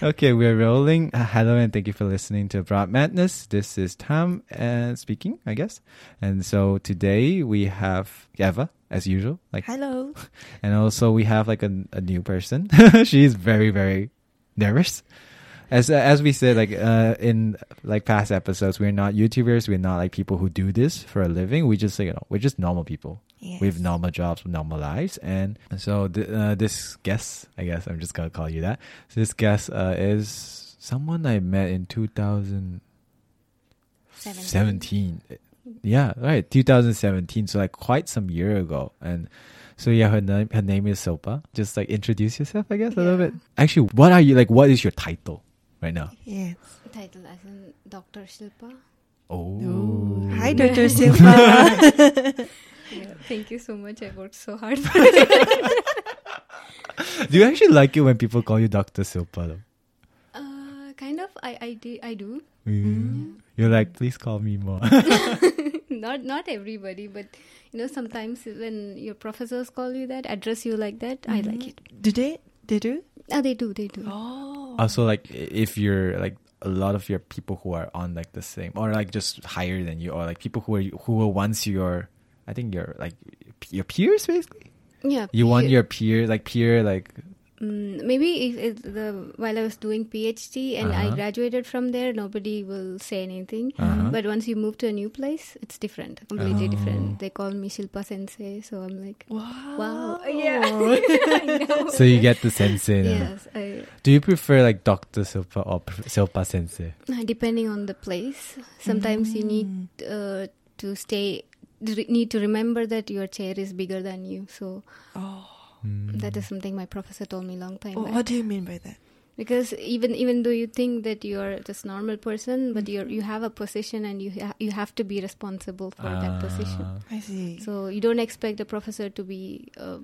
Okay, we're rolling. Uh, hello and thank you for listening to Broad Madness. This is Tam uh, speaking, I guess. And so today we have Eva, as usual. Like, Hello. and also we have like a, a new person. She's very, very nervous. As as we said, like uh, in like past episodes, we're not YouTubers. We're not like people who do this for a living. We just you know we're just normal people. Yes. We have normal jobs, normal lives, and so th- uh, this guest, I guess I'm just gonna call you that. So this guest uh, is someone I met in 2017. Yeah, right, 2017. So like quite some year ago, and so yeah, her name her name is Silpa. Just like introduce yourself, I guess a little bit. Actually, what are you like? What is your title right now? Yes. Title as in Dr. Shilpa. Oh, Ooh. Hi, Dr. Silpa. Yeah, thank you so much. I worked so hard. Do you actually like it when people call you Doctor Silpa? Though? uh, kind of. I I, do, I do. Mm. You're like, please call me more. not not everybody, but you know sometimes when your professors call you that, address you like that, I like it. Do they? They do? Oh, they do. They do. Oh. also, like, if you're like a lot of your people who are on like the same or like just higher than you, or like people who are who were once your, I think you're like your peers basically. Yeah. You want your peer like peer like Mm, maybe if, if the while I was doing PhD and I Uh-huh. graduated from there, nobody will say anything. Uh-huh. But once you move to a new place, it's different, completely Oh. different. They call me Shilpa Sensei, so I'm like, Wow. wow, yeah, so you get the sensei. now. Yes, I, Do you prefer like Doctor Silpa or Pr- Silpa Sensei? Uh, depending on the place sometimes you need uh, to stay re- need to remember that your chair is bigger than you so Oh. that is something my professor told me long time Oh, back what do you mean by that? because even even though you think that you are just normal person but you're you have a position and you ha- you have to be responsible for that position Ah. I see. so you don't expect a professor to be uh,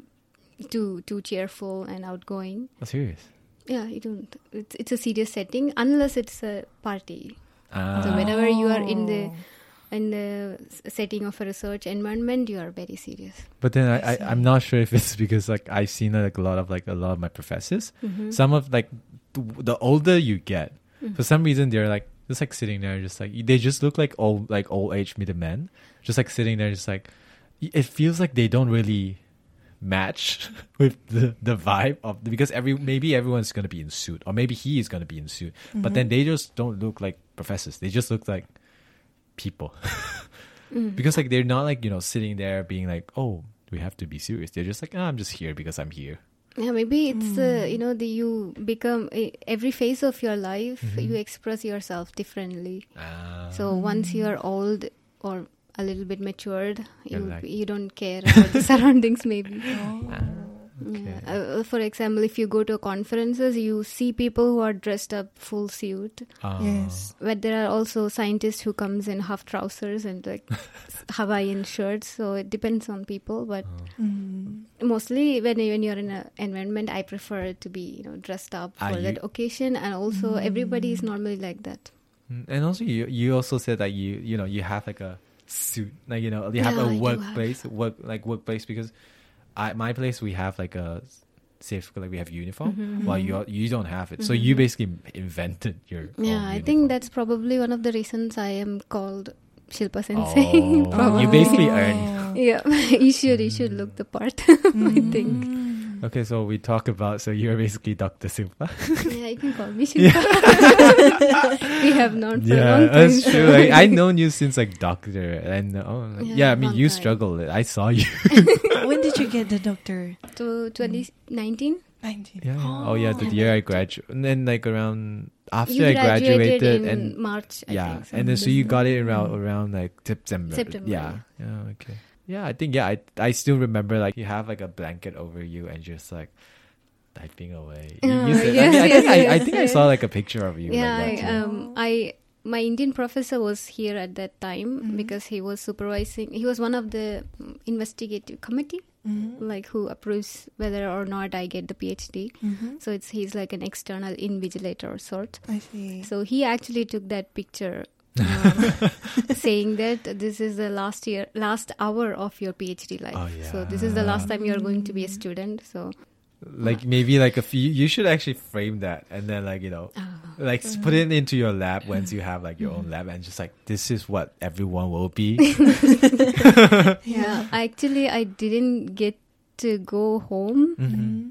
too too cheerful and outgoing Oh, serious. yeah you don't it's, it's a serious setting unless it's a party Ah. So whenever you are in the Oh. In the setting of a research environment, you are very serious. But then I, I. I'm not sure if it's because like I've seen like a lot of like a lot of my professors. Mm-hmm. Some of like th- the older you get, Mm-hmm. for some reason they're like just like sitting there, just like they just look like old like old age middle men, just like sitting there, just like it feels like they don't really match with the the vibe of because every maybe everyone's gonna be in suit or maybe he is gonna be in suit, but then they just don't look like professors. They just look like people Mm-hmm. because like they're not like you know sitting there being like oh we have to be serious. They're just like oh, I'm just here because I'm here. Yeah, maybe it's uh, you know the you become eh, every phase of your life you express yourself differently. Ah. So once you are old or a little bit matured, You're you like- you don't care about the surroundings maybe. Ah, Yeah. Uh, for example, if you go to conferences, you see people who are dressed up full suit. Ah. Yes. But there are also scientists who comes in half trousers and like Hawaiian shirts. So it depends on people. But Mm. mostly when when you're in an environment, I prefer to be you know dressed up Ah, for you- that occasion. And also everybody is normally like that. Mm, And also, you you also said that you you know you have like a suit, like you know you have Yeah, a I do workplace, work like workplace because I my place we have like a safe like we have uniform, Mm-hmm. mm-hmm. while you you don't have it. So mm-hmm, you mm-hmm. basically invented your own Yeah, I think that's probably one of the reasons I am called Shilpa Sensei. Oh, probably. you basically earned. Yeah, you should you should look the part. I think. Okay, so we talk about so you're basically Doctor Silpa. Yeah, you can call me Shilpa. we have known for a long time. that's true. Like, I known you since like doctor, and oh, like, Yeah, yeah, I mean you time. struggled. I saw you. when did you get the doctor? to 2019. 19. Yeah. Oh, yeah, the and year I graduated, and then like around after you I graduated, graduated, in and March. I yeah, think, and then so you got it around Mm. around like September. September, Yeah. Yeah. Okay. Yeah, I think yeah, I I still remember like you have like a blanket over you and just like typing away. You, you said, I, mean, I think I, I yes, think I saw like a picture of you. yeah, like I, that too. um, I my Indian professor was here at that time Mhm. because he was supervising. He was one of the investigative committee, Mhm. like who approves whether or not I get the PhD. Mhm. So it's he's like an external invigilator sort. I see. So he actually took that picture, um, saying that this is the last year, last hour of your PhD life. Oh, yeah. So this is the last time you're going to be a student. So Like maybe like a few. You should actually frame that and then like you know, Oh. like s- put it into your lab once you have like your own lab and just like this is what everyone will be. Yeah, actually, I didn't get to go home Mhm.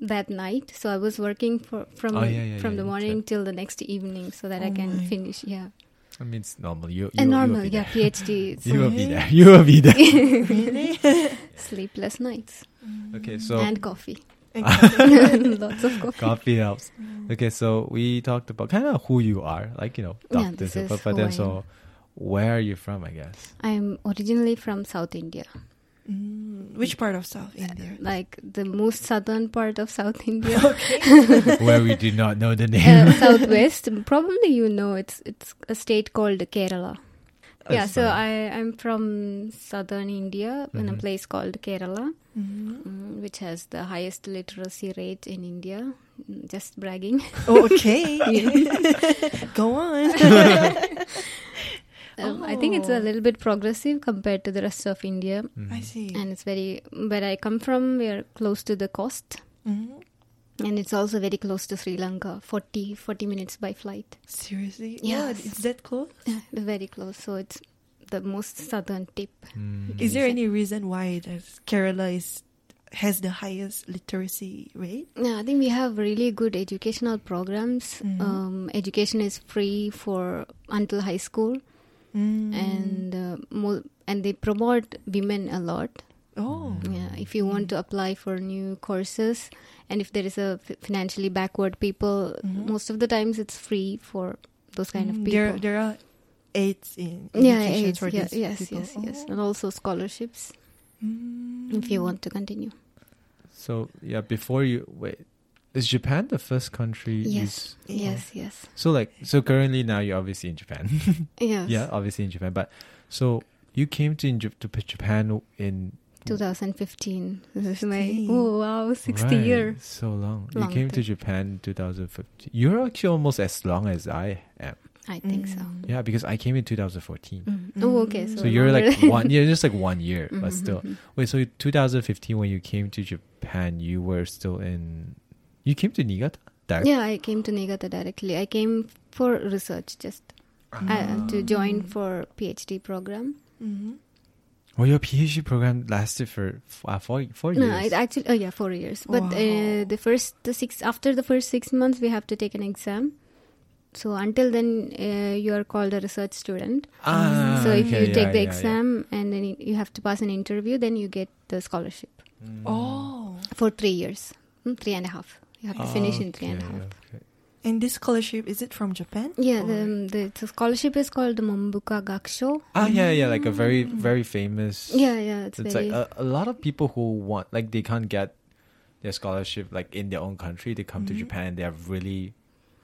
that night, so I was working for from Oh, yeah, yeah, from yeah, the morning till the next evening, so that I Oh can finish. Yeah, I mean, it's normal. You, you and you will normal, be yeah, there. PhD, You will be there. You will be there. really? sleepless nights, mm. okay, so and coffee, Okay. lots of coffee. coffee helps. Mm. Okay, so we talked about kind of who you are, like you know, Yeah, doctors, this is but, but then so where are you from? I guess. I'm originally from South India, Mm, which part of South India? like the most southern part of South India. where we do not know the name. uh, southwest. Probably you know it's it's a state called Kerala. yeah, That's so. I I'm from southern India in a Mhm. place called Kerala, Mhm. mm, which has the highest literacy rate in India. Just bragging. Okay. Go on. Um, I think it's a Oh. little bit progressive compared to the rest of India, Mhm. I see. and it's very. Where I come from, we are close to the coast, Mhm. and it's also very close to Sri Lanka. 40, 40 minutes by flight. Seriously? Yeah. What? It's that close? Yeah, very close. So it's the most southern tip. Mm. Is there any reason why Kerala is has the highest literacy rate? Yeah, I think we have really good educational programs. Mhm. Um, education is free for until high school, Mm. and uh, mo- and they promote women a lot. oh, Yeah, if you want to apply for new courses, and if there is a f- financially backward people, Mhm. most of the times it's free for those kind of Mm, people. There, there are aids in yeah, education aids, for yeah, these yes, people. yes, yes, Oh. and also scholarships Mm. if you want to continue. So yeah, before you wait, is Japan the first country? you Yes, s- yes, yes. So like, so currently now you're obviously in Japan. Yes. yeah, obviously in Japan. But so you came to in, to Japan in 2015. This is my oh wow, 60 Right, year. So long. Long you came to. Japan in 2015. You're actually almost as long as I am. I think so. Mm. Yeah, because I came in 2014. Mm. Oh, okay. So, So you're like longer. one, yeah, just like one year, but still. mhm. Wait, so 2015 when you came to Japan, you were still in. You came to Niigata. Direct? Yeah, I came to Niigata directly. I came for research, just uh, to join for PhD program. Mhm. Well, your PhD program lasted for f- uh, four four No, years. it actually, oh yeah, four years. But uh, the first, the six after the first six months, we have to take an exam. So until then, uh, you are called a research student. ah, so if okay, you yeah, take the yeah, yeah. exam and then you- you have to pass an interview, then you get the scholarship Mm. Oh, for three years, Mm, three and a half. You have to finish in three and Okay, half. and this scholarship is it from Japan? Yeah, the, the, the scholarship is called the Monbukagakusho. Ah, yeah, yeah, like a very Mm. very famous. Yeah, yeah, it's, it's very. like a, a lot of people who want like they can't get their scholarship like in their own country. They come to Mhm. Japan they are really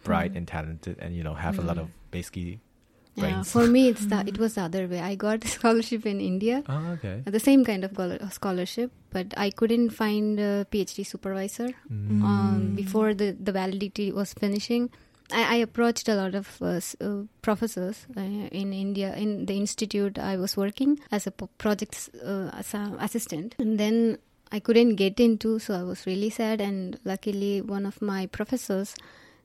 bright Mm. and talented, and you know have a lot Mm. of basically. Yeah, for me, it's the, it was the other way. I got the scholarship in India, Oh, okay. the same kind of scholarship, but I couldn't find a PhD supervisor Mm. um, before the, the validity was finishing. I, I approached a lot of uh, uh, professors uh, in India in the institute I was working as a project uh, as a assistant, and then I couldn't get into, so I was really sad. And luckily, one of my professors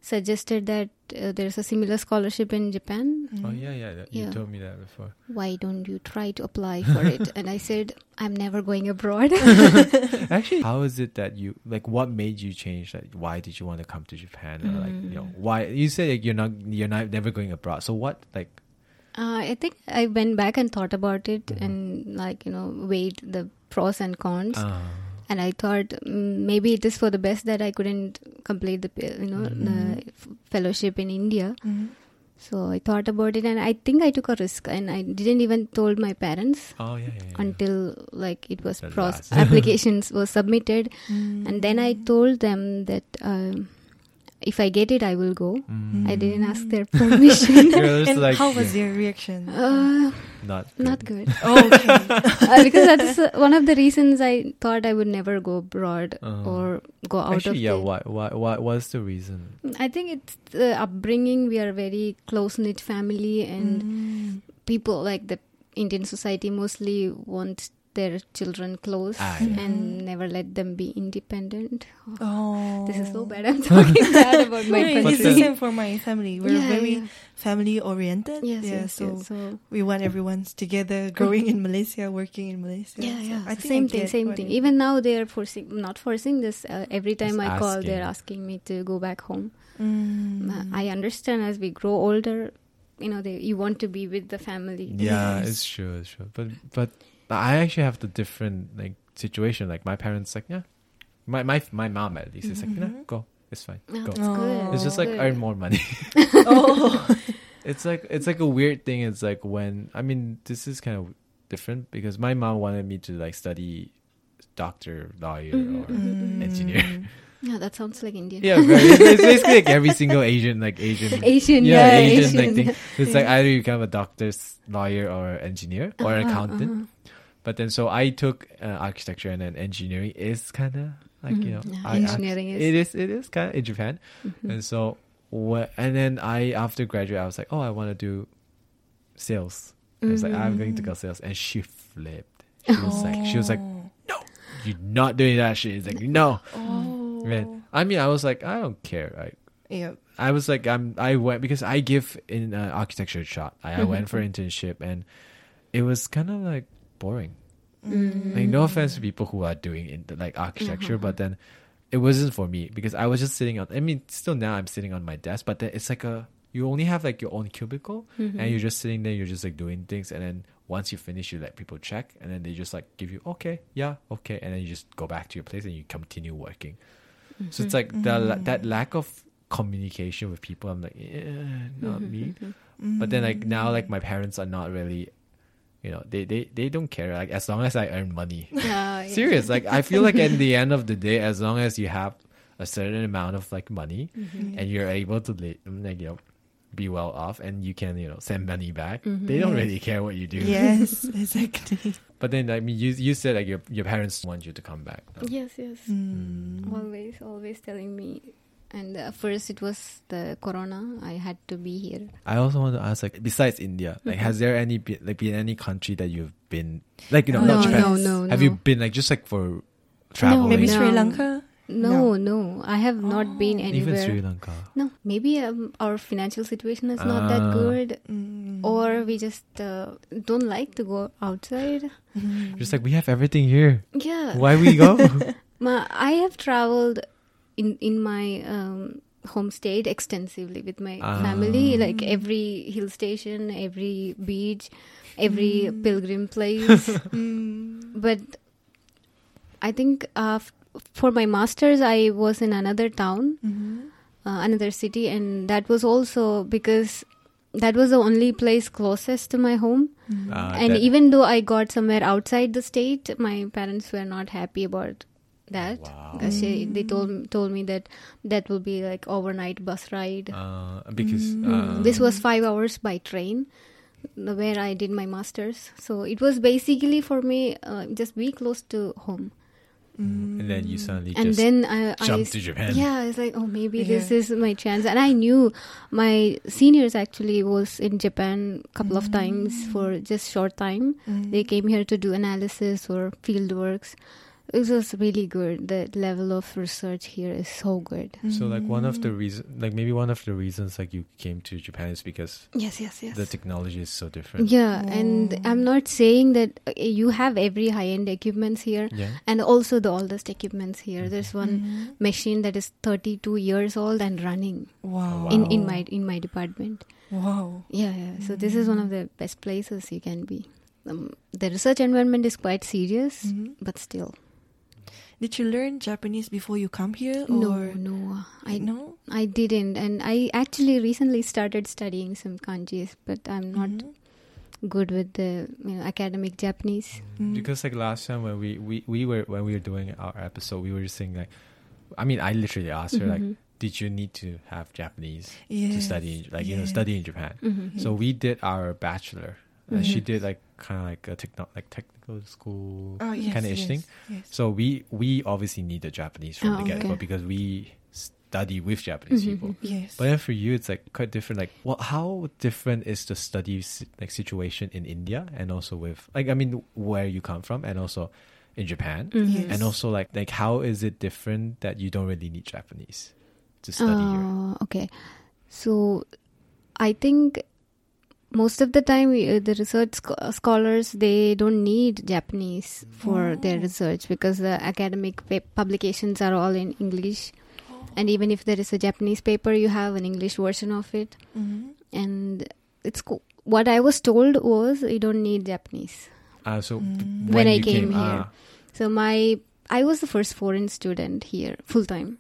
suggested that uh, there's a similar scholarship in Japan. Oh yeah, yeah. that- You Yeah. told me that before. Why don't you try to apply for it? and I said, I'm never going abroad. Actually, how is it that you like? What made you change? Like, why did you want to come to Japan? Or like, you know, Mm. why you said like, you're not, you're not never going abroad. So what, like, Uh, I think I went back and thought about it Mhm. and like you know weighed the pros and cons, uh, and I thought mm, maybe it is for the best that I couldn't complete the you know Mhm. the fellowship in India. Mhm. So I thought about it, and I think I took a risk, and I didn't even told my parents oh yeah, yeah, yeah. until like it was pros- applications were submitted, Mm. and then I told them that um, if I get it, I will go. Mm. I didn't ask their permission. And like, how was yeah, your reaction? uh, not not good. oh, okay. uh, because that's uh, one of the reasons I thought I would never go abroad Uh-huh. or go out Actually, of yeah. the. Why, why, why? What's the reason? I think it's the upbringing. We are very close knit family, and Mm. people like the Indian society mostly want their children close Ah, yeah. and never let them be independent. Oh, This is so bad. I'm talking bad about my No, But it's the same for my family. We're Yeah, very yeah. family oriented. Yes, yeah, yes, so yes. So we want everyone's together, growing in Malaysia, working in Malaysia. yeah, So yeah. I think same I thing, same thing. it- Even now they're forcing, not forcing this. Uh, every time Just I call, they're asking. asking me to go back home. Mm. Uh, I understand as we grow older, you know, they, you want to be with the family. Yeah, Yes. it's true, it's true. But but I actually have the different like situation. Like my parents, like yeah, my my my mom at least is like, know, Mhm. go, it's fine, Oh, go. that's good. It's just like earn more money. oh, it's like it's like a weird thing. It's like when I mean this is kind of different because my mom wanted me to like study doctor, lawyer, Mhm, or mhm. engineer. Yeah, that sounds like Indian. yeah, very, it's basically like every single Asian like Asian. Asian, yeah, yeah, Asian, Asian. like thing. It's like either you become a doctor, lawyer, or engineer or Uh-huh, accountant. uh-huh. But then, so I took uh, architecture and then engineering is kind of like you know, Mhm. Yeah, I, engineering I, is- it is it is kind of in Japan, Mhm. and so what and then I after graduate I was like, oh, I want to do sales. I was like, I'm going to Mm. go sales, and she flipped. She was like, she was like, no you're not doing that shit. It's like, no. oh, Man, I mean, I was like, I don't care. Like, yeah. I was like, I'm. I went because I give in uh, architecture shot. I, I went for internship, and it was kind of like boring. Mm. Like no offense to people who are doing in like architecture, Uh-huh. but then it wasn't for me because I was just sitting on. I mean, still now I'm sitting on my desk, but then it's like a you only have like your own cubicle, Mhm. and you're just sitting there. You're just like doing things, and then once you finish, you let people check, and then they just like give you okay, yeah, okay, and then you just go back to your place and you continue working. So it's like the la- that lack of communication with people. I'm like, eh, not me. But then like now, like my parents are not really. You know, they, they, they don't care. Like as long as I earn money, Yeah, yeah. serious like i feel like at the end of the day as long as you have a certain amount of like money Mhm. and you're able to like you know be well off and you can you know send money back Mhm. they don't Yes. really care what you do Yes, exactly. but then i mean you you said like your your parents want you to come back no? Yes, yes. Mm. Always, always telling me. And uh, first, it was the corona. I had to be here. i also want to ask like besides india like has there any be, like been any country that you've been like you know no, not japan no, no, have no. you been like just like for traveling Maybe Sri Lanka. No, no, I have not been Oh. anywhere. even sri lanka No, maybe um, our financial situation is not that Ah. good, Mm. or we just uh, don't like to go outside. Mm. just like we have everything here Yeah, why we go Ma, I have traveled in in my um, home state extensively with my Ah. family, like every hill station, every beach, every pilgrim place. Mm. but I think uh, f- for my masters, I was in another town, Mhm. uh, another city, and that was also because that was the only place closest to my home. Mm. Uh, and that- even though I got somewhere outside the state, my parents were not happy about that. Wow. Because she, they told told me that that will be like overnight bus ride. Uh, because Mm. uh, this was five hours by train, where I did my masters. So it was basically for me uh, just be close to home. Mm. and then you suddenly and just then I, I to Japan. yeah, I was like, oh, maybe this is my chance. And I knew my seniors actually was in Japan a couple of times for just short time. Mm. They came here to do analysis or field works. It was really good. The level of research here is so good. So like one of the Mm. reason, like maybe one of the reasons like you came to Japan is because Yes, yes, yes. the technology is so different. yeah, and. I'm not saying that uh, you have every high-end equipments here, Yeah. and also the oldest equipments here. There's one Mhm. machine that is 32 years old and running Wow. in in my in my department. Wow. Yeah, yeah. So this is one of the best places you can be. Um, the research environment is quite serious, Mhm. but still. Did you learn Japanese before you come here? No, Or no, I no. I didn't, and I actually recently started studying some kanjis, but I'm not Mhm. good with the you know, academic Japanese. Mm. Because like last time when we, we, we were when we were doing our episode, we were just saying like, I mean, I literally asked her like, Mhm. did you need to have Japanese to study, like you know, study in Japan? Mhm. So we did our bachelor. And She Mhm. did like kind of like a techno like technical school Oh, yes, kind of ish yes, thing. Yes. So we we obviously need the Japanese from Oh, the get go okay. because we study with Japanese Mhm. people. Yes. But then for you, it's like quite different. Like, well, how different is the study like situation in India and also with like I mean where you come from and also in Japan Mhm. Yes. and also like like how is it different that you don't really need Japanese to study here? Uh, okay. So I think most of the time uh, the research scho- uh, scholars they don't need Japanese for their Oh. research because the academic pa- publications are all in English. And even if there is a Japanese paper, you have an English version of it. Mhm. And it's co- what I was told was you don't need Japanese. Uh, so Mm. When I you came here. ah, So my I was the first foreign student here full time.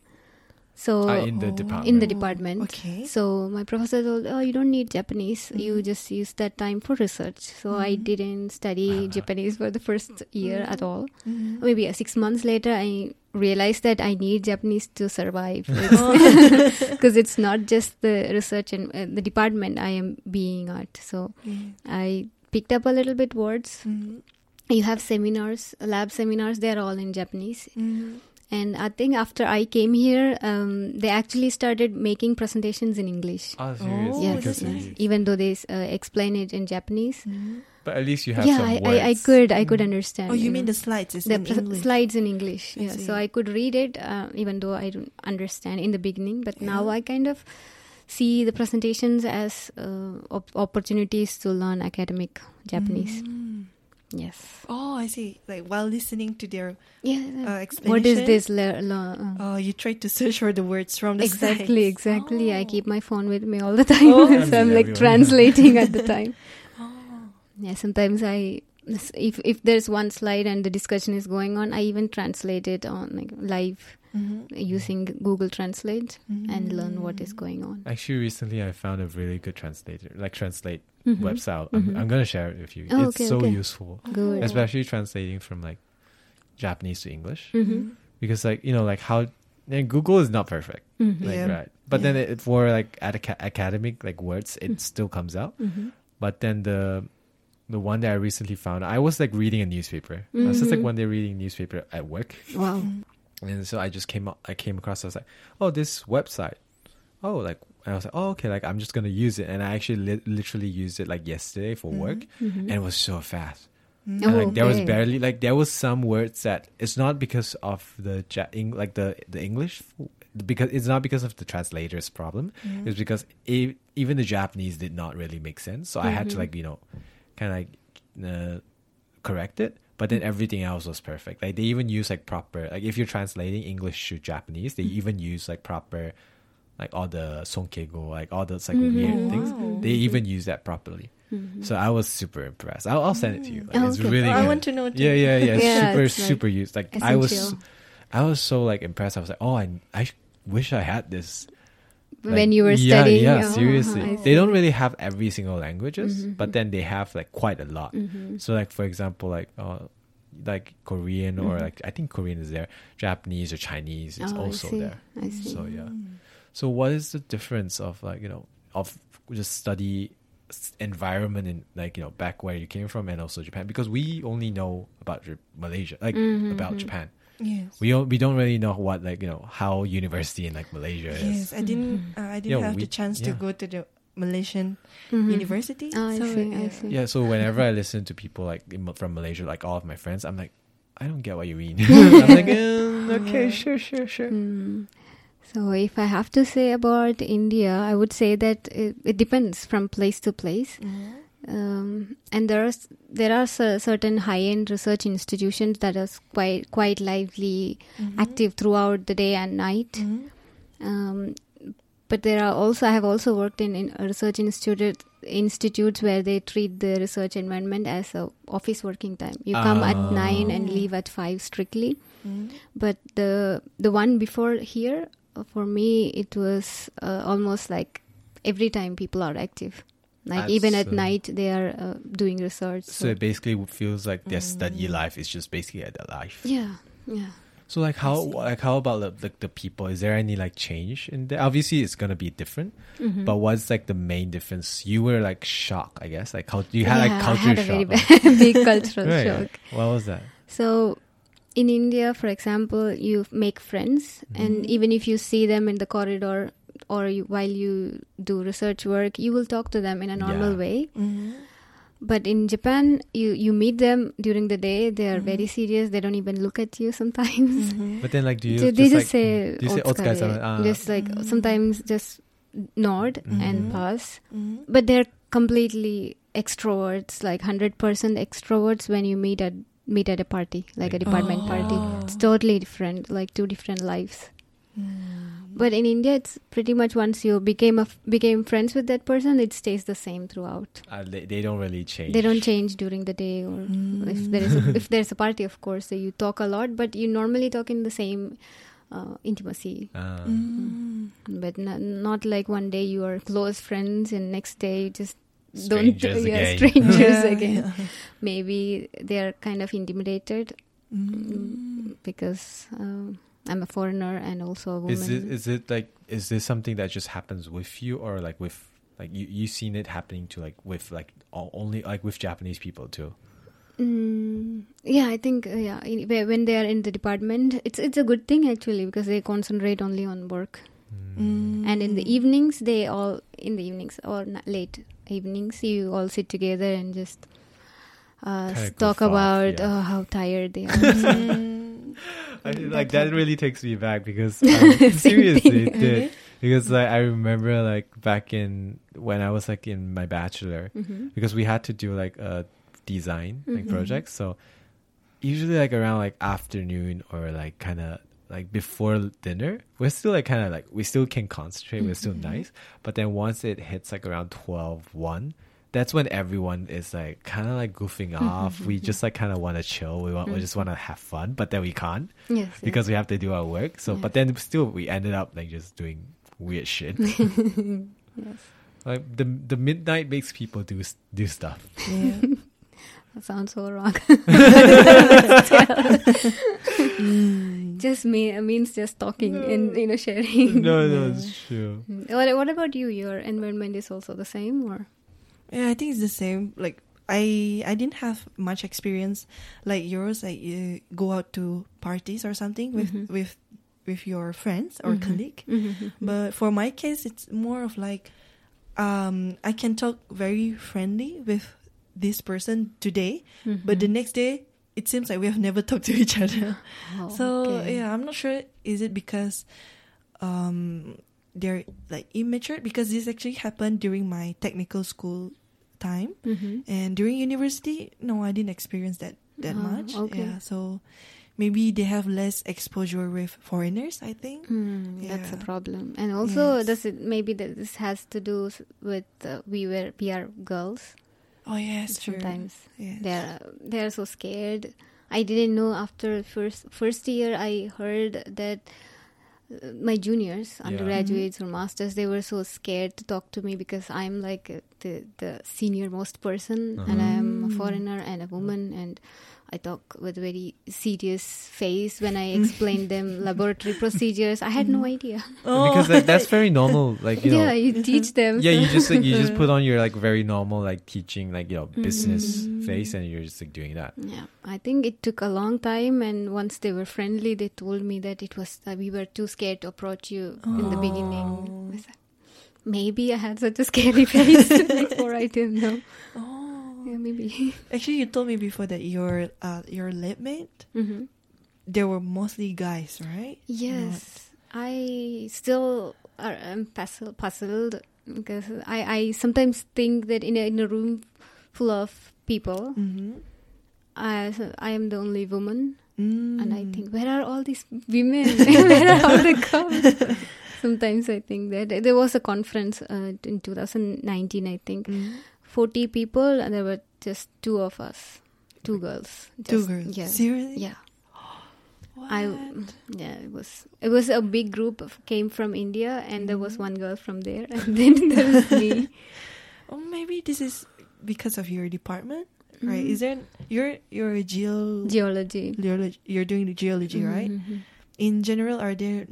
So ah, in the Oh. department. in the department. Okay. So my professor told, "Oh, you don't need Japanese. You Mhm. just use that time for research." So I Mhm. didn't study Ah. Japanese for the first year at Mhm. all. Mhm. Maybe uh, six months later, I realized that I need Japanese to survive Oh. because it's not just the research and uh, the department I am being at. So Yeah. I picked up a little bit words. You have seminars, lab seminars. They're all in Japanese. And I think after I came here, um, they actually started making presentations in English. Ah, serious? Oh, yes, Because nice. even though they uh, explain it in Japanese. Mhm. But at least you have Yeah, some I, words. I, I could I could Mm. understand. Oh, you know. mean the slides is the in pr- English? slides in English? I Yeah, see. so I could read it uh, even though I don't understand in the beginning. But now I kind of see the presentations as uh, op- opportunities to learn academic Japanese. Mm. Yes. Oh, I see. Like while listening to their Yeah. uh, explanation. what is this? Le- le- uh, Oh, you try to search for the words from the exactly, slides. exactly. I Oh. keep my phone with me all the time, Oh. so I'm like Everyone. translating at the time. Oh. Yeah, sometimes I if if there's one slide and the discussion is going on, I even translate it on like live Mhm. using Google Translate and learn what is Mm. going on. Actually, recently I found a really good translator, like translate Mhm. website. I'm, I'm gonna share it with you. Oh, it's okay, so okay. useful, Good. Especially translating from like Japanese to English, Mhm. because like you know like how and Google is not perfect, Mhm. like Yeah. right. But then it, for like at academic like words, it Mm. still comes out. Mhm. But then the the one that I recently found, I was like reading a newspaper. I was just like one day reading newspaper at work, Wow. And so I just came up, I came across. I was like, oh, this website. Oh, like and I was like, oh, okay. Like I'm just gonna use it, and I actually li- literally used it like yesterday for Mhm. work, Mhm. and it was so fast. Mm. Oh, And, like there was barely like there was some words that it's not because of the ja- Eng- like the the English because it's not because of the translator's problem. Mm. It's because e- even the Japanese did not really make sense. So I had to Mhm. like you know, kind of like uh, correct it. But then everything else was perfect. Like they even use like proper like if you're translating English to Japanese, they even use like proper like all the sonkeigo, like all those like Mhm. weird things. Wow. They even use that properly. Mhm. So I was super impressed. I'll, I'll send it to you. Like, Oh, it's okay. really Oh, good. I want to know. Too. Yeah, yeah, yeah. Yeah, super, it's, like, super used. Like I was. I was so like impressed. I was like, oh, I, I wish I had this. Like, when you were yeah, studying, Yeah, oh, seriously. I They don't really have every single languages, Mhm, but then they have like quite a lot. Mhm. So like for example, like uh, like Korean or Mhm. like I think Korean is there, Japanese or Chinese is Oh, I also see. there. I see. So yeah. So what is the difference of like you know of just study environment in like you know back where you came from and also Japan because we only know about J- Malaysia like Mhm, about mhm. Japan. Yes. We don't we don't really know what like you know how university in like Malaysia Yes, is. I didn't. Mhm. Uh, I didn't Yeah, have we- the chance to go to the Malaysian Mhm. university. Oh, I so, see, I yeah. see. Yeah, so whenever I listen to people like from Malaysia, like all of my friends, I'm like, I don't get what you mean. I'm like, um, okay, Yeah. sure, sure, sure. Mm. So, if I have to say about India, I would say that it, it depends from place to place. Mhm. Um, and there are there are certain high end research institutions that are quite quite lively, Mhm. active throughout the day and night. Mhm. Um, but there are also I have also worked in, in research institute institutes where they treat the research environment as a office working time. You come at Ah. nine and Oh. leave at five strictly. Mhm. But the the one before here, for me, it was uh, almost like every time people are active. Like even at night, they are uh, doing research. So it basically feels like their study Mm. life is just basically at their life. yeah, yeah. So like how like how about the, the the people? Is there any like change in there? Obviously, it's gonna be different. Mhm. But what's like the main difference? You were like shocked, I guess. Like how you had yeah, like culture I had a shock. big, big cultural right? shock. What was that? So in India, for example, you make friends, and even if you see them in the corridor or you, while you do research work, you will talk to them in a normal Yeah. way. Mm-hmm. But in Japan, you you meet them during the day. They are Mhm. very serious. They don't even look at you sometimes. Mm-hmm. But then, like, do you they, just, they just like, say, do you say "Otsukare." "Otsukare-sama," ah. just like Mm. sometimes just nod and Mhm. pass. Mm-hmm. But they're completely extroverts, like hundred percent extroverts when you meet at meet at a party, like a department Oh. party. It's totally different, like two different lives. Mm. But in India, it's pretty much once you became a f- became friends with that person, it stays the same throughout. Uh, they, they don't really change. They don't change during the day, or if there is a, if there's a party, of course, so you talk a lot, but you normally talk in the same uh, intimacy. Ah. Mm. But not, not like one day you are close friends and next day you just don't Strangers yeah, again. strangers Yeah, again. yeah. Maybe they are kind of intimidated Mm. because um, I'm a foreigner and also a woman. Is it is it like is this something that just happens with you or like with like you you seen it happening to like with like all, only like with Japanese people too? Mm, yeah, I think uh, yeah. in- When they are in the department, it's it's a good thing actually because they concentrate only on work. Mm. And in the evenings, they all in the evenings or late evenings, you all sit together and just uh, talk off, about yeah. oh, how tired they are. Mm. I, like that really takes me back because um, seriously it did because like I remember like back in when I was like in my bachelor hmm because we had to do like a design like Mhm. projects so usually like around like afternoon or like kind of like before dinner we're still like kind of like we still can concentrate we're still Mhm. nice but then once it hits like around 12 1 that's when everyone is like kind of like goofing off we just like kind of want to chill we want we just want to have fun but then we can't Yes, because we have to do our work so but then still we ended up like just doing weird shit yes. yes. like the the midnight makes people do do stuff Yeah. That sounds so wrong. Just me it means just talking and you know sharing. no no it's true Mm. What, what about you? Your environment is also the same, or Yeah, I think it's the same. Like I, I didn't have much experience like yours. Like you go out to parties or something with Mhm. with with your friends or Mhm. colleague. Mhm. But for my case, it's more of like um, I can talk very friendly with this person today, but the Mhm. next day it seems like we have never talked to each other. Oh, so okay. yeah, I'm not sure. Is it because um, they're like immature? Because this actually happened during my technical school time, Mhm. and during university, no, I didn't experience that that Oh, much. okay. Yeah, so maybe they have less exposure with foreigners. I think. Mm, That's a problem, and also Yes. does it maybe that this has to do with uh, we were we are girls Oh yes, true. sometimes Yes. they're they're so scared. I didn't know after first first year I heard that uh, my juniors, Yeah. undergraduates or masters, they were so scared to talk to me because I'm like uh, the the senior most person and Uh-huh. I'm a Mm. foreigner and a woman and I talk with very serious face when I explain them laboratory procedures. I had no idea. Oh, because that, that's very normal like you know yeah, you teach them. yeah you just like you just put on your like very normal like teaching like you know business Mhm. face and you're just like doing that Yeah, I think it took a long time, and once they were friendly, they told me that it was uh, we were too scared to approach you in the beginning. Oh. I said, Maybe I had such a scary face before I didn't know. oh. Yeah, maybe. Actually, you told me before that your uh your lab mate hmm they were mostly guys, right? Yes, I still am puzzled, puzzled because I, I sometimes think that in a, in a room full of people, Mm-hmm. I I am the only woman. Mm. and I think, where are all these women? where are all the girls? Sometimes I think that there was a conference uh, in 2019. I think Mm. 40 people, and there were just two of us, two girls. two girls. Yeah, Seriously? yeah. What? I yeah, it was it was a big group of, came from India, and there was Mhm. one girl from there, and then there was me. Oh, maybe this is because of your department, right? Mhm. Is there you're you're a geo geology? geology you're doing the geology, right? Mhm. In general, are there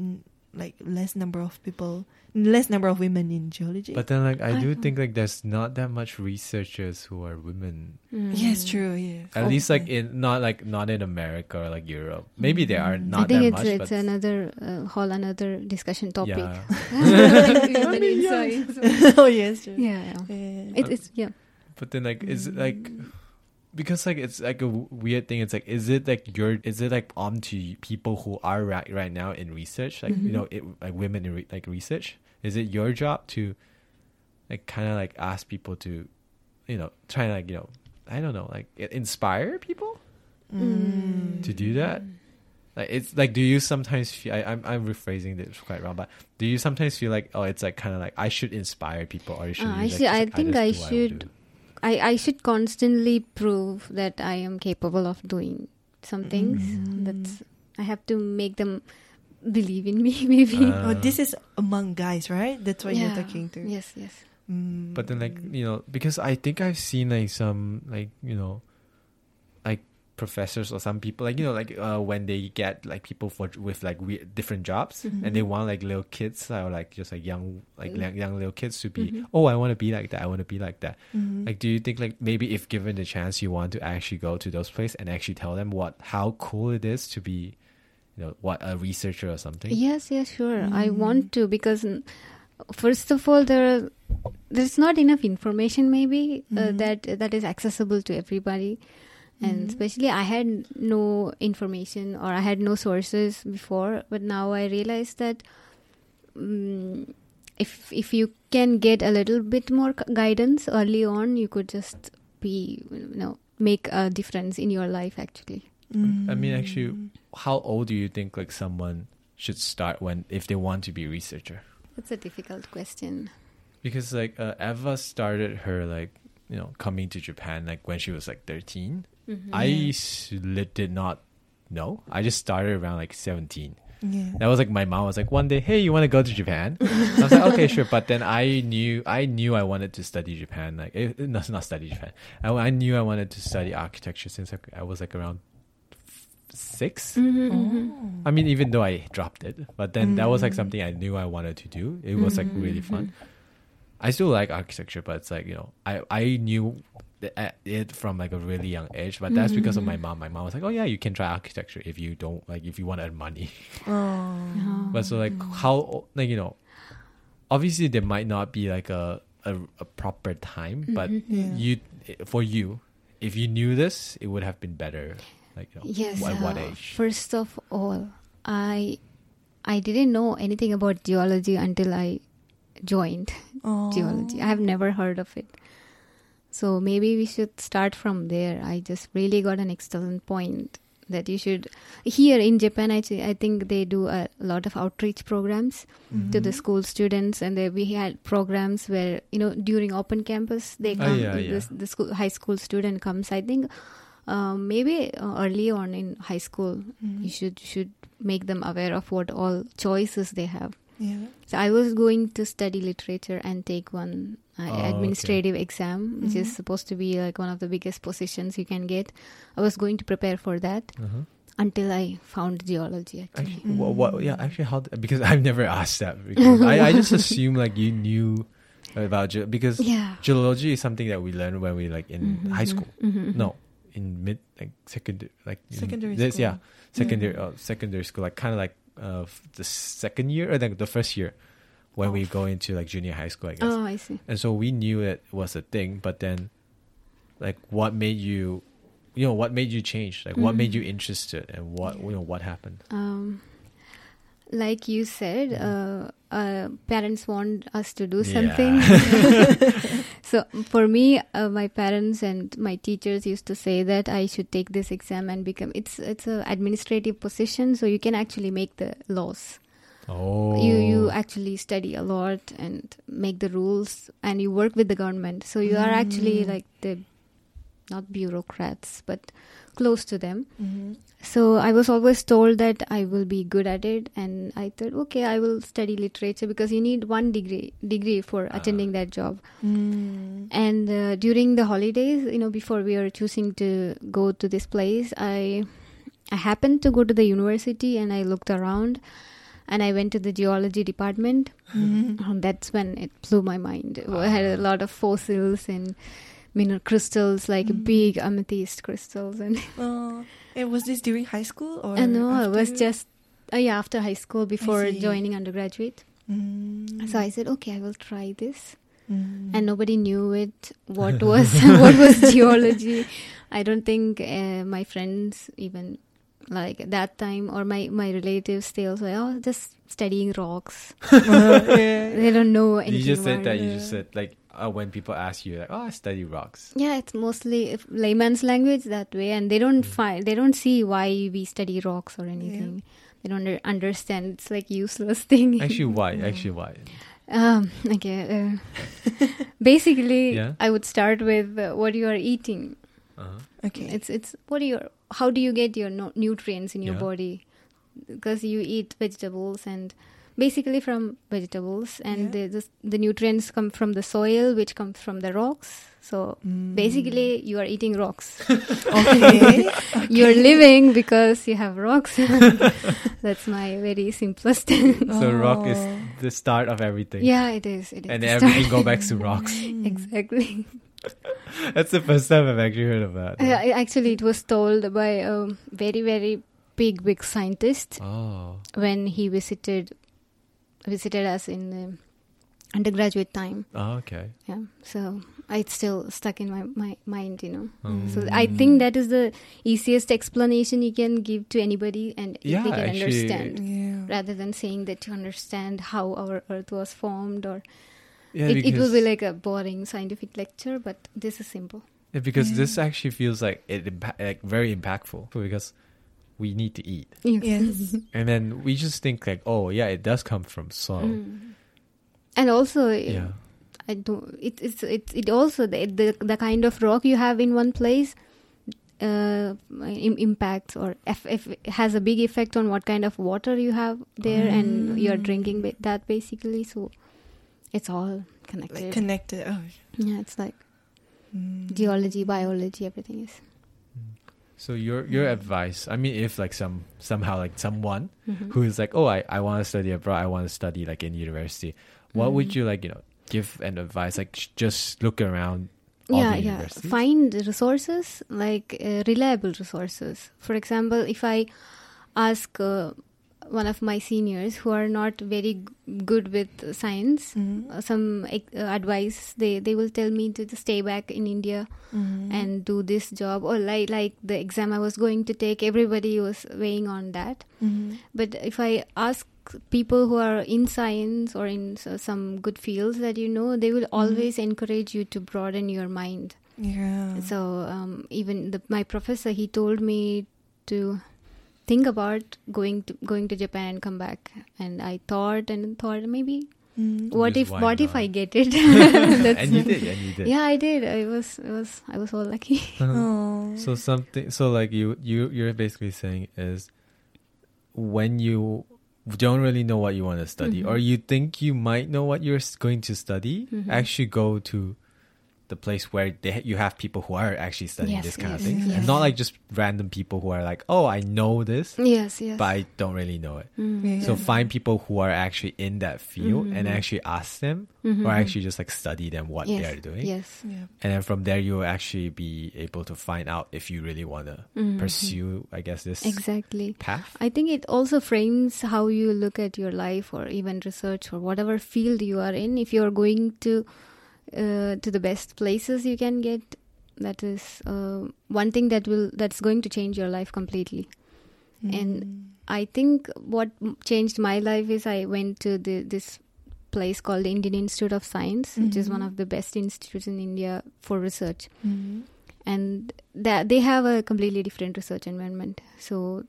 like less number of people, less number of women in geology. But then, like, I I do know. think like there's not that much researchers who are women. Mm. yes, true. Yeah. At Oh, least like yeah. in not like not in America or like Europe. Maybe there are Mm. not I think that it's much. it's but another uh, whole another discussion topic. yeah. Women I mean, in yeah. science. oh yes, true. yeah, yeah. Yeah. It, it's yeah. But then like is it like Mm. Because like it's like a weird thing. It's like is it like your is it like on to people who are right right now in research like you Mhm. know it, like women in re- like research? Is it your job to like kind of like ask people to you know try and like you know I don't know like inspire people Mm. to do that? Like it's like, do you sometimes feel? I, I'm I'm rephrasing this quite wrong, but do you sometimes feel like, oh, it's like kind of like I should inspire people, or you should? Uh, I you, like, should- I think just I should-? I, I should constantly prove that I am capable of doing some things. Mm. That's I have to make them believe in me. Maybe. Uh, oh, this is among guys, right? That's what Yeah. you're talking to. Yes, yes. Mm. But then, like you know, because I think I've seen like some like you know, like professors or some people like you know like uh, when they get like people for with like weird, different jobs Mhm. and they want like little kids or like just like young like Mm. young, young little kids to be Mhm. oh I want to be like that I want to be like that Mhm. Like, do you think like maybe if given the chance, you want to actually go to those places and actually tell them what how cool it is to be, you know, what a researcher or something? Yes, yes, sure. I Mm. want to because mm, first of all, there are, there's not enough information maybe uh, Mhm. that that is accessible to everybody, and Mhm. especially I had no information or I had no sources before, but now I realize that. Um, if if you can get a little bit more guidance early on, you could just be you know make a difference in your life actually. I mean, actually, Mm. How old do you think like someone should start when if they want to be a researcher? That's a difficult question. Because like uh, Eva started her like you know coming to Japan like when she was like 13 Mhm. I Yeah. s- lit- did not know. I just started around like seventeen. Yeah. That was like my mom was like one day, hey, you want to go to Japan? I was like, okay, sure. But then I knew I knew I wanted to study Japan. Like, eh, no, not study Japan. I, I knew I wanted to study architecture since I, I was like around f- 6 Mhm, Oh. mhm. I mean, even though I dropped it, but then that was like Mm. something I knew I wanted to do. It was like really Mhm, fun. I still like architecture, but it's like you know, I I knew uh, it from like a really young age. But that's because of my mom. My mom was like, "Oh yeah, you can try architecture if you don't like if you want to earn money." Oh. But so like how like you know, obviously there might not be like a a, a proper time, but Mhm. Yeah. you for you, if you knew this, it would have been better. Like you know, Yes. at what uh, age? First of all, I I didn't know anything about geology until I joined Oh. geology. I have never heard of it. So maybe we should start from there. I just really got an excellent point that you should here in Japan. I I think they do a lot of outreach programs to the Mhm. school students, and there we had programs where you know during open campus they Oh, come. yeah, yeah. The, the school, high school student comes. I think um, maybe uh, early on in high school Mhm. you should should make them aware of what all choices they have. Yeah. So I was going to study literature and take one uh, Oh, okay. administrative exam, which is Mhm. supposed to be like one of the biggest positions you can get. I was going to prepare for that Uh-huh. until I found geology. Actually, Actually, what, what? Mm. Yeah, actually, how? Because I've never asked that. Because I, I just assume like you knew about ge- because yeah. geology is something that we learn when we like in Mhm, high school. mhm, No, in mid like secondary like in Secondary this, school. Yeah, secondary Yeah. uh, secondary school like kind of like uh f- the second year or like the first year when we go into like junior high school. I guess. Oh, I see. And so we knew it was a thing, but then, like, what made you, you know, what made you change? Like, what made you interested, and what you know, what happened? Um, like you said, uh, uh, parents want us to do something. so for me, uh, my parents and my teachers used to say that I should take this exam and become. It's it's a administrative position, so you can actually make the laws. Oh, You you actually study a lot and make the rules, and you work with the government. So you are actually Mm. like the not bureaucrats, but close to them. Mhm. So I was always told that I will be good at it, and I thought, okay, I will study literature because you need one degree degree for Ah. attending that job. Mm. And uh, during the holidays, you know, before we were choosing to go to this place, I I happened to go to the university and I looked around, and I went to the geology department. Mhm. Um, that's when it blew my mind. I had a lot of fossils and mineral crystals, like Mm. big amethyst crystals, and Oh, and was this during high school or? uh, no, it was just uh, yeah after high school before joining undergraduate. Mm. So I said, okay, I will try this, Mm. and nobody knew it. What was what was geology? I don't think uh, my friends even like at that time or my my relatives they also like, oh just studying rocks. yeah. They don't know anything. You just said that. it. You just said like uh, when people ask you like, "Oh, I study rocks." Yeah, it's mostly layman's language that way, and they don't Mm. find they don't see why we study rocks or anything. They don't understand. It's like useless thing. Actually, why? Mm. Actually, why? um, okay. Uh, basically, Yeah. I would start with uh, what you are eating. Uh-huh. Okay. It's it's what are your how do you get your no- nutrients in your Yeah. body? Because you eat vegetables and basically from vegetables, and Yeah. the, the the nutrients come from the soil, which comes from the rocks. So Mm. basically, you are eating rocks. okay. You're living because you have rocks. That's my very simplest. So rock is Oh. the start of everything. yeah, it is. It is. And everything start. go back to rocks. Exactly. That's the first time I've actually heard of that. Yeah, I- actually, it was told by a very, very big, big scientist Oh. when he visited visited us in the undergraduate time. Oh, okay. Yeah, so it's still stuck in my, my mind, you know. Mm. So I think that is the easiest explanation you can give to anybody, and Yeah, they can actually- understand. Yeah. rather than saying that you understand how our earth was formed or Yeah, it, it will be like a boring scientific lecture but this is simple Yeah, because Yeah. this actually feels like it impa- like very impactful because we need to eat, Yes. and then we just think like, oh yeah, it does come from soil. Mm. and also Yeah. i don't it, it's it, it also the, the the kind of rock you have in one place uh, im- impacts or if, if it has a big effect on what kind of water you have there and you're Mm. drinking ba- that basically so it's all connected Like connected. Oh. yeah it's like Mm. geology biology everything is So your your Mm. advice, I mean, if like some somehow like someone Mhm. who is like, oh, I, I want to study abroad, I want to study like in university, what would Mhm. you like, you know, give an advice? Like sh- just look around all yeah yeah find resources like uh, reliable resources for example if i ask uh, one of my seniors who are not very g- good with science Mhm. uh, some uh, advice they they will tell me to stay back in india Mhm. and do this job or like like the exam i was going to take everybody was weighing on that Mhm. but if I ask people who are in science or in s- some good fields that you know, they will always encourage you to broaden your mind. Yeah. So um, even the, my professor, he told me to think about going to going to Japan and come back. And I thought and thought maybe Mm. what Just if why what if? I get it? That's and you did, and you did. Yeah, I did. I was I was I was so lucky. Oh. So something, so like you, you, you're basically saying is when you don't really know what you want to study, Mhm. or you think you might know what you're going to study, Mhm. actually go to the place where they, you have people who are actually studying Yes, this kind of thing, yes. and not like just random people who are like, oh, I know this, yes, yes. but I don't really know it. Mm. Yeah. So find people who are actually in that field and Mhm. actually ask them, Mhm. or actually just like study them what yes. they are doing. Yes. Yeah. And then from there, you will actually be able to find out if you really want to Mhm. pursue, I guess, this Exactly. path. I think it also frames how you look at your life or even research or whatever field you are in. If you're going to uh, to the best places you can get, that is uh, one thing that will that's going to change your life completely. And Mm. I think what changed my life is I went to the, this place called the Indian Institute of Science, which is one of the best institutes in India for research Mhm. and that they have a completely different research environment so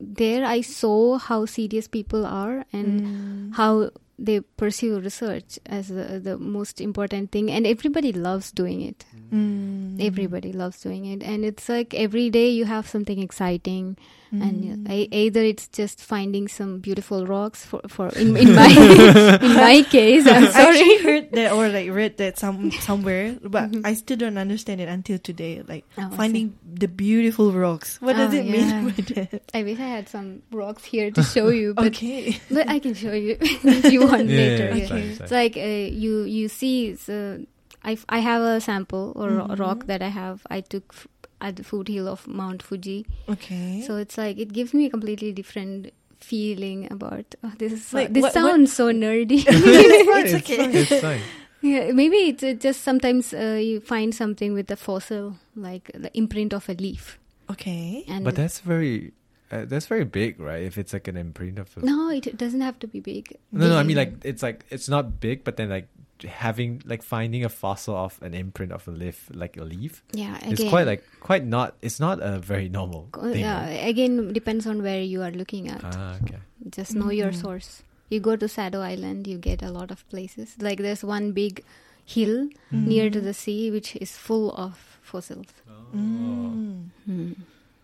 there i saw how serious people are and Mm. how they pursue research as the, the most important thing and everybody loves doing it. Mm. everybody loves doing it. And it's like every day you have something exciting Mm. uh, e- either it's just finding some beautiful rocks for for in, in my in my case i'm I actually heard that or like read that some somewhere, but Mhm. I still don't understand it until today. Like Oh, I see. finding the beautiful rocks. What does Oh, it mean by that? i wish i had some rocks here to show you but okay. but i can show you if you want Yeah, later yeah, yeah. it's fine, it's it's like uh, you you see so I, f- I have a sample or a Mhm. rock that i have i took f- at the foothill of mount fuji Okay. so it's like it gives me a completely different feeling about oh, this is so, Like, this what- what- sounds so nerdy it's fine, it's it's okay. fine, it's fine. yeah maybe it's uh, just sometimes uh, you find something with a fossil like the imprint of a leaf okay. and But that's very uh, that's very big, right? If it's like an imprint of a no it doesn't have to be big No, no, I mean like it's like it's not big, but then like having like finding a fossil of an imprint of a leaf, like a leaf, yeah it's quite like quite not. It's not a very normal thing. yeah again depends on where you are looking at Ah, okay. just know your Mhm. source you go to sado island you get a lot of places like there's one big hill near to Mm. the sea which is full of fossils Mm. Hmm.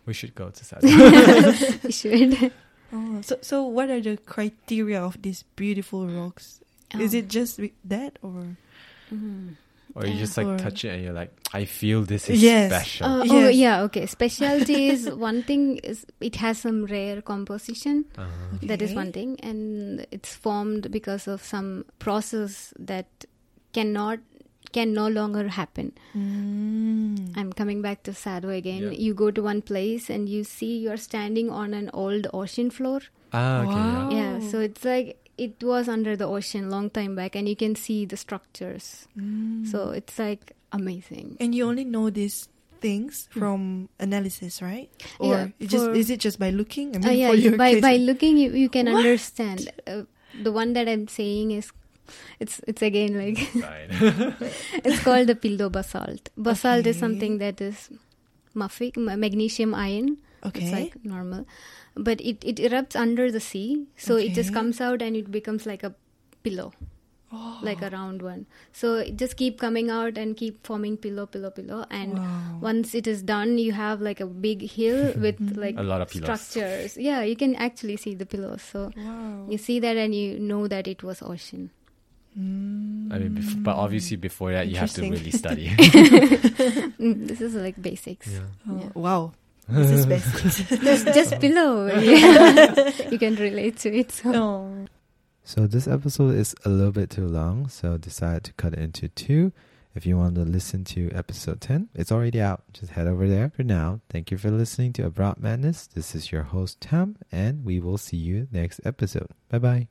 We should go to Sado. you should Oh, so so what are the criteria of these beautiful rocks? Is Oh. it just that or? Mhm. or you Yeah. just like Or- touch it and you're like, I feel this is Yes. special. Uh, Oh yeah, okay. Specialty is one thing. Is it has some rare composition. Uh-huh. That is one thing, and it's formed because of some process that cannot can no longer happen. Mm. I'm coming back to Sado again. Yeah. You go to one place and you see you're standing on an old ocean floor. Ah, okay. Wow. Yeah. Yeah, so it's like it was under the ocean long time back, and you can see the structures. Mm. So it's like amazing. and you only know these things from analysis, right? Or Yeah, it just for- is it just by looking? I mean, Uh, yeah, for your by case, by looking, you, you can What? understand. Uh, the one that I'm saying is, it's it's again like Fine. it's called the pillow basalt. Basalt is something that is mafic, magnesium iron. okay. It's like normal, but it it erupts under the sea, so it just comes out and it becomes like a pillow, oh. like a round one. So it just keep coming out and keep forming pillow, pillow, pillow, and wow. once it is done, you have like a big hill with like A lot of pillows. structures. Yeah, you can actually see the pillows. So wow. you see that and you know that it was ocean. Mm. I mean, bef- but obviously before that, you have to really study. Mm, this is like basics. yeah. Oh, Yeah. Wow. This is basics. Just, just pillow. Yeah. you can relate to it. So. oh. So this episode is a little bit too long, so decided to cut it into two. If you want to listen to episode 10, it's already out. Just head over there for now. Thank you for listening to Abroad Madness. This is your host, Tam, and we will see you next episode. Bye bye.